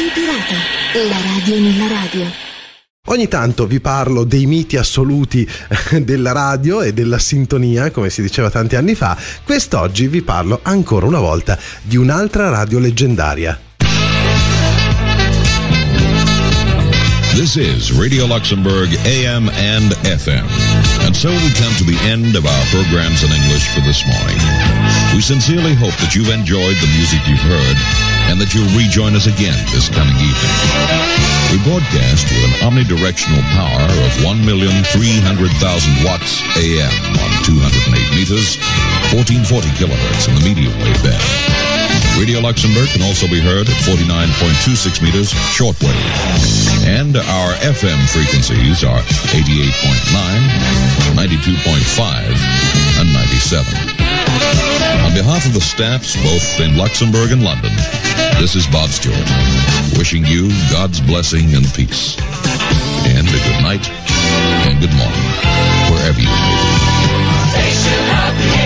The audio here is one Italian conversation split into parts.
Radio Pirata, la radio nella radio. Ogni tanto vi parlo dei miti assoluti della radio e della sintonia, come si diceva tanti anni fa. Quest'oggi vi parlo ancora una volta di un'altra radio leggendaria. This is Radio Luxembourg AM and FM. And so we come to the end of our programs in English for this morning. We sincerely hope that you've enjoyed the music you've heard and that you'll rejoin us again this coming evening. We broadcast with an omnidirectional power of 1,300,000 watts AM on 208 meters, 1440 kilohertz in the medium wave band. Radio Luxembourg can also be heard at 49.26 meters shortwave. And our FM frequencies are 88.9, 92.5, and 97. Behalf of the staffs both in Luxembourg and London, this is Bob Stewart, wishing you God's blessing and peace. And a good night and good morning, wherever you may be.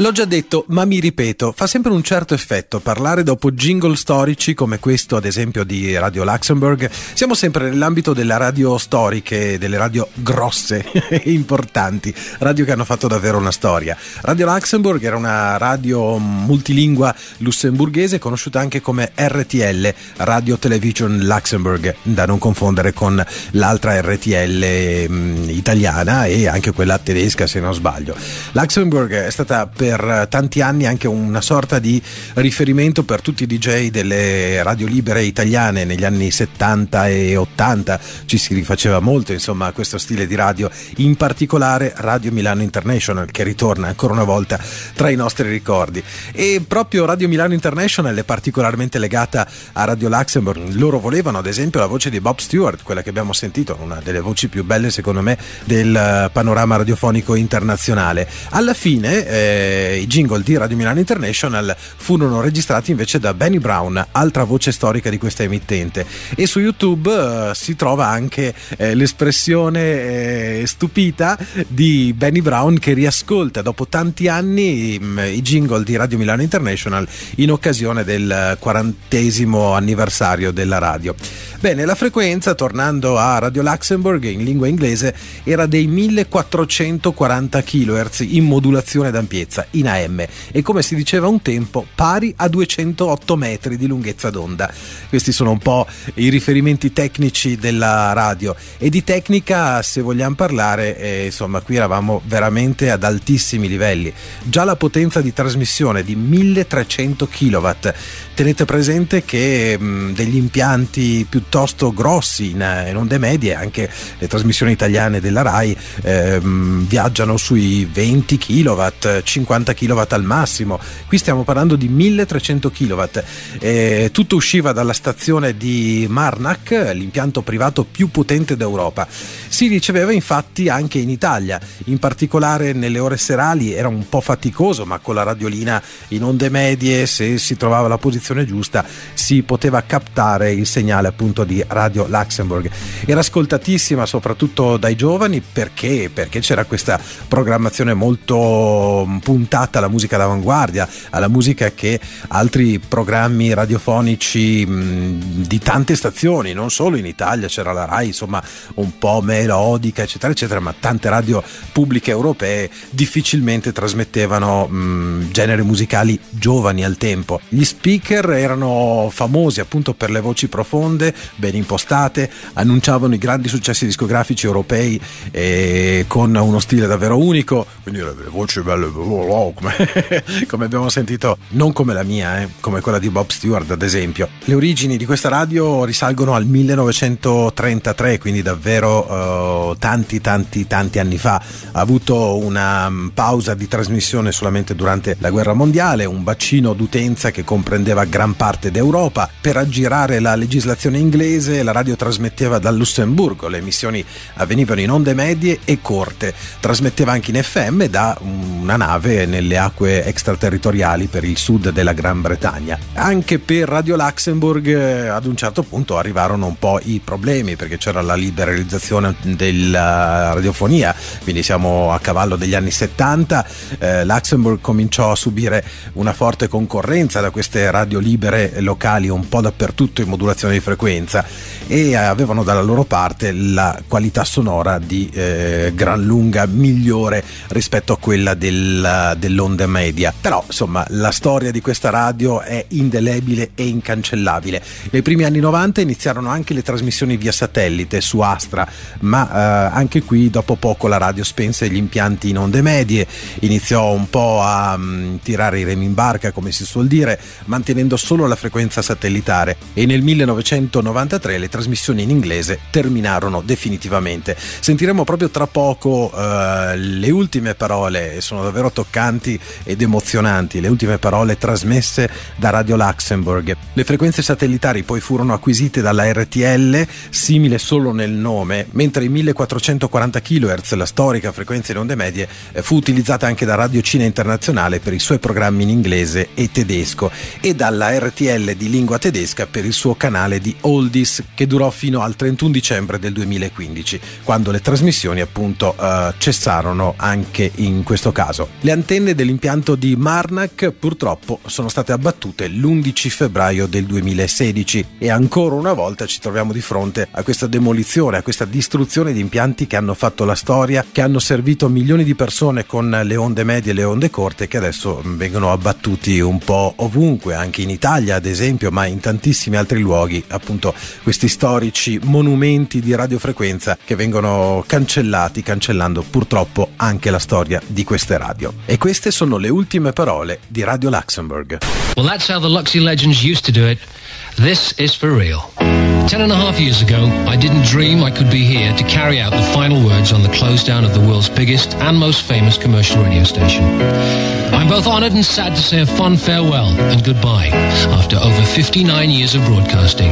L'ho già detto, ma mi ripeto, fa sempre un certo effetto parlare dopo jingle storici come questo, ad esempio, di Radio Luxembourg. Siamo sempre nell'ambito delle radio storiche, delle radio grosse e importanti, radio che hanno fatto davvero una storia. Radio Luxembourg era una radio multilingua lussemburghese conosciuta anche come RTL, Radio Television Luxembourg, da non confondere con l'altra RTL mh, italiana e anche quella tedesca se non sbaglio. Luxembourg è stata per per tanti anni anche una sorta di riferimento per tutti i DJ delle radio libere italiane. Negli anni 70 e 80 ci si rifaceva molto insomma a questo stile di radio in particolare Radio Milano International che ritorna ancora una volta tra i nostri ricordi. E proprio Radio Milano International è particolarmente legata a Radio Luxembourg. Loro volevano ad esempio la voce di Bob Stewart quella che abbiamo sentito una delle voci più belle secondo me del panorama radiofonico internazionale. Alla fine eh, i jingle di Radio Milano International furono registrati invece da Benny Brown, altra voce storica di questa emittente. E su YouTube eh, si trova anche eh, l'espressione eh, stupita di Benny Brown che riascolta dopo tanti anni mh, mm, i jingle di Radio Milano International in occasione del quarantesimo anniversario della radio. Bene, la frequenza, tornando a Radio Luxembourg in lingua inglese, era dei 1440 kHz in modulazione d'ampiezza, in AM, e come si diceva un tempo, pari a 208 metri di lunghezza d'onda. Questi sono un po' i riferimenti tecnici della radio e di tecnica, se vogliamo parlare, eh, insomma, qui eravamo veramente ad altissimi livelli. Già la potenza di trasmissione di 1300 kW. Tenete presente che mh, degli impianti piuttosto grossi in, in, onde medie, anche le trasmissioni italiane della RAI ehm, viaggiano sui 20 kW, 50 kW al massimo. Qui stiamo parlando di 1300 kW. Eh, tutto usciva dalla stazione di Marnac, l'impianto privato più potente d'Europa. Si riceveva infatti anche in Italia, in particolare nelle ore serali era un po' faticoso, ma con la radiolina in onde medie, se si trovava la posizione giusta, si poteva captare il segnale appunto di Radio Luxembourg. Era ascoltatissima soprattutto dai giovani perché? Perché c'era questa programmazione molto mm, puntata alla musica d'avanguardia, alla musica che altri programmi radiofonici mm, di tante stazioni, non solo in Italia, c'era la RAI, insomma, un po' melodica, eccetera, eccetera, ma tante radio pubbliche europee difficilmente trasmettevano mh, mm, generi musicali giovani al tempo. Gli speaker erano famosi appunto per le voci profonde, ben impostate, annunciavano i grandi successi discografici europei eh, con uno stile davvero unico, quindi le voci belle, come, come abbiamo sentito, non come la mia, eh, come quella di Bob Stewart ad esempio. Le origini di questa radio risalgono al 1933, quindi davvero eh, tanti tanti tanti anni fa. Ha avuto una mm, pausa di trasmissione solamente durante la guerra mondiale, un bacino d'utenza che comprendeva gran parte d'Europa per aggirare la legislazione inglese. La radio trasmetteva dal Lussemburgo, le emissioni avvenivano in onde medie e corte, trasmetteva anche in FM da una nave nelle acque extraterritoriali per il sud della Gran Bretagna. Anche per Radio Luxembourg eh, ad un certo punto arrivarono un po' i problemi perché c'era la liberalizzazione della radiofonia, quindi siamo a cavallo degli anni 70, eh, Luxembourg cominciò a subire una forte concorrenza da queste radio libere locali un po' dappertutto in modulazione di frequenza e avevano dalla loro parte la qualità sonora di eh, gran lunga migliore rispetto a quella del, dell'onda media. Però insomma la storia di questa radio è indelebile e incancellabile. Nei primi anni 90 iniziarono anche le trasmissioni via satellite su Astra, ma eh, anche qui dopo poco la radio spense gli impianti in onde medie, iniziò un po' a mh, mm, tirare i remi in barca come si suol dire, mantenendo solo la frequenza satellitare e nel 1993 le trasmissioni in inglese terminarono definitivamente. Sentiremo proprio tra poco uh, le ultime parole, sono davvero toccanti ed emozionanti, le ultime parole trasmesse da Radio Luxembourg. Le frequenze satellitari poi furono acquisite dalla RTL, simile solo nel nome, mentre i 1440 kHz, la storica frequenza in onde medie, eh, fu utilizzata anche da Radio Cina Internazionale per i suoi programmi in inglese e tedesco e dalla RTL di lingua tedesca per il suo canale di Oldies che durò fino al 31 dicembre del 2015, quando le trasmissioni appunto uh, cessarono anche in questo caso. Le antenne dell'impianto di Marnak purtroppo sono state abbattute l'11 febbraio del 2016 e ancora una volta ci troviamo di fronte a questa demolizione, a questa distruzione di impianti che hanno fatto la storia, che hanno servito milioni di persone con le onde medie e le onde corte che adesso vengono abbattuti un po' ovunque, anche in Italia ad esempio, ma in tantissimi altri luoghi, appunto questi storici monumenti di radiofrequenza che vengono cancellati, cancellando purtroppo anche la storia di queste radio. E queste sono le ultime parole di Radio Luxembourg. Well, that's how the Luxy legends used to do it. This is for real. Ten and a half years ago, I didn't dream I could be here to carry out the final words on the close down of the world's biggest and most famous commercial radio station. I'm both honored and sad to say a fond farewell and goodbye after over 59 years of broadcasting.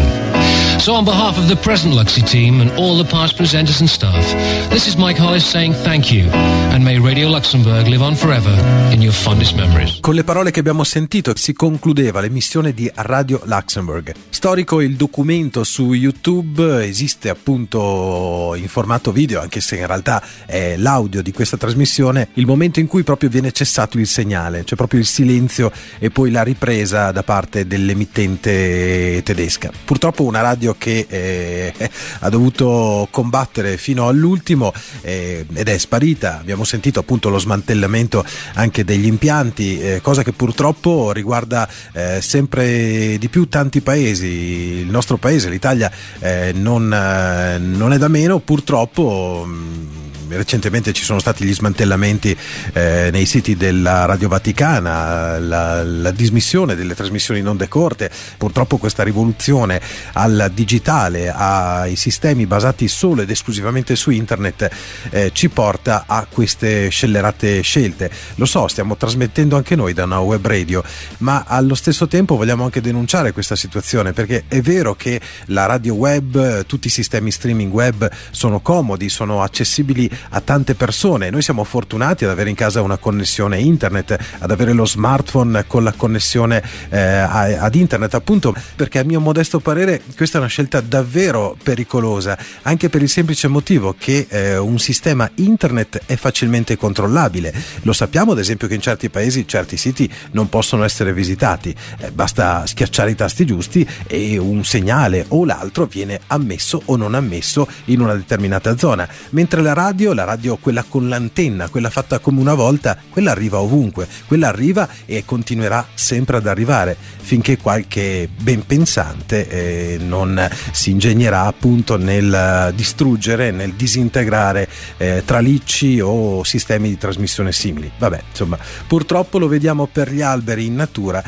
So on behalf of the present Luxy team and all the past presenters and staff, this is Mike Hollis saying thank you and may Radio Luxembourg live on forever in your fondest memories. Con le parole che abbiamo sentito si concludeva l'emissione di Radio Luxembourg. Storico il documento su YouTube, esiste appunto in formato video, anche se in realtà è l'audio di questa trasmissione, il momento in cui proprio viene cessato il segnale, cioè proprio il silenzio e poi la ripresa da parte dell'emittente tedesca. Purtroppo una radio che eh, ha dovuto combattere fino all'ultimo eh, ed è sparita. Abbiamo sentito appunto lo smantellamento anche degli impianti, eh, cosa che purtroppo riguarda eh, sempre di più tanti paesi. Il nostro paese, l'Italia, eh, non, eh, non, è da meno, purtroppo. Mh, mm, recentemente ci sono stati gli smantellamenti eh, nei siti della Radio Vaticana, la, la, dismissione delle trasmissioni in onde corte, purtroppo questa rivoluzione al digitale, ai sistemi basati solo ed esclusivamente su internet eh, ci porta a queste scellerate scelte. Lo so, stiamo trasmettendo anche noi da una web radio, ma allo stesso tempo vogliamo anche denunciare questa situazione perché è vero che la radio web, tutti i sistemi streaming web sono comodi, sono accessibili a tante persone. Noi siamo fortunati ad avere in casa una connessione internet, ad avere lo smartphone con la connessione eh, ad internet, appunto perché a mio modesto parere questa è una scelta davvero pericolosa, anche per il semplice motivo che eh, un sistema internet è facilmente controllabile. Lo sappiamo ad esempio che in certi paesi certi siti non possono essere visitati, eh, basta schiacciare i tasti giusti e un segnale o l'altro viene ammesso o non ammesso in una determinata zona, mentre la radio la radio quella con l'antenna, quella fatta come una volta, quella arriva ovunque, quella arriva e continuerà sempre ad arrivare finché qualche ben pensante eh, non si ingegnerà appunto nel distruggere, nel disintegrare eh, tralicci o sistemi di trasmissione simili. Vabbè, insomma, purtroppo lo vediamo per gli alberi in natura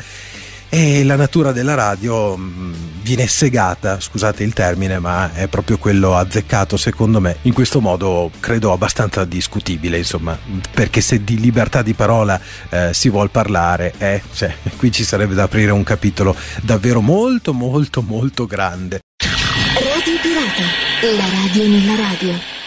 e la natura della radio mm, viene segata, scusate il termine, ma è proprio quello azzeccato secondo me. In questo modo credo abbastanza discutibile, insomma, perché se di libertà di parola eh, si vuol parlare, eh, cioè, qui ci sarebbe da aprire un capitolo davvero molto molto molto grande. Radio Pirata, la radio nella radio.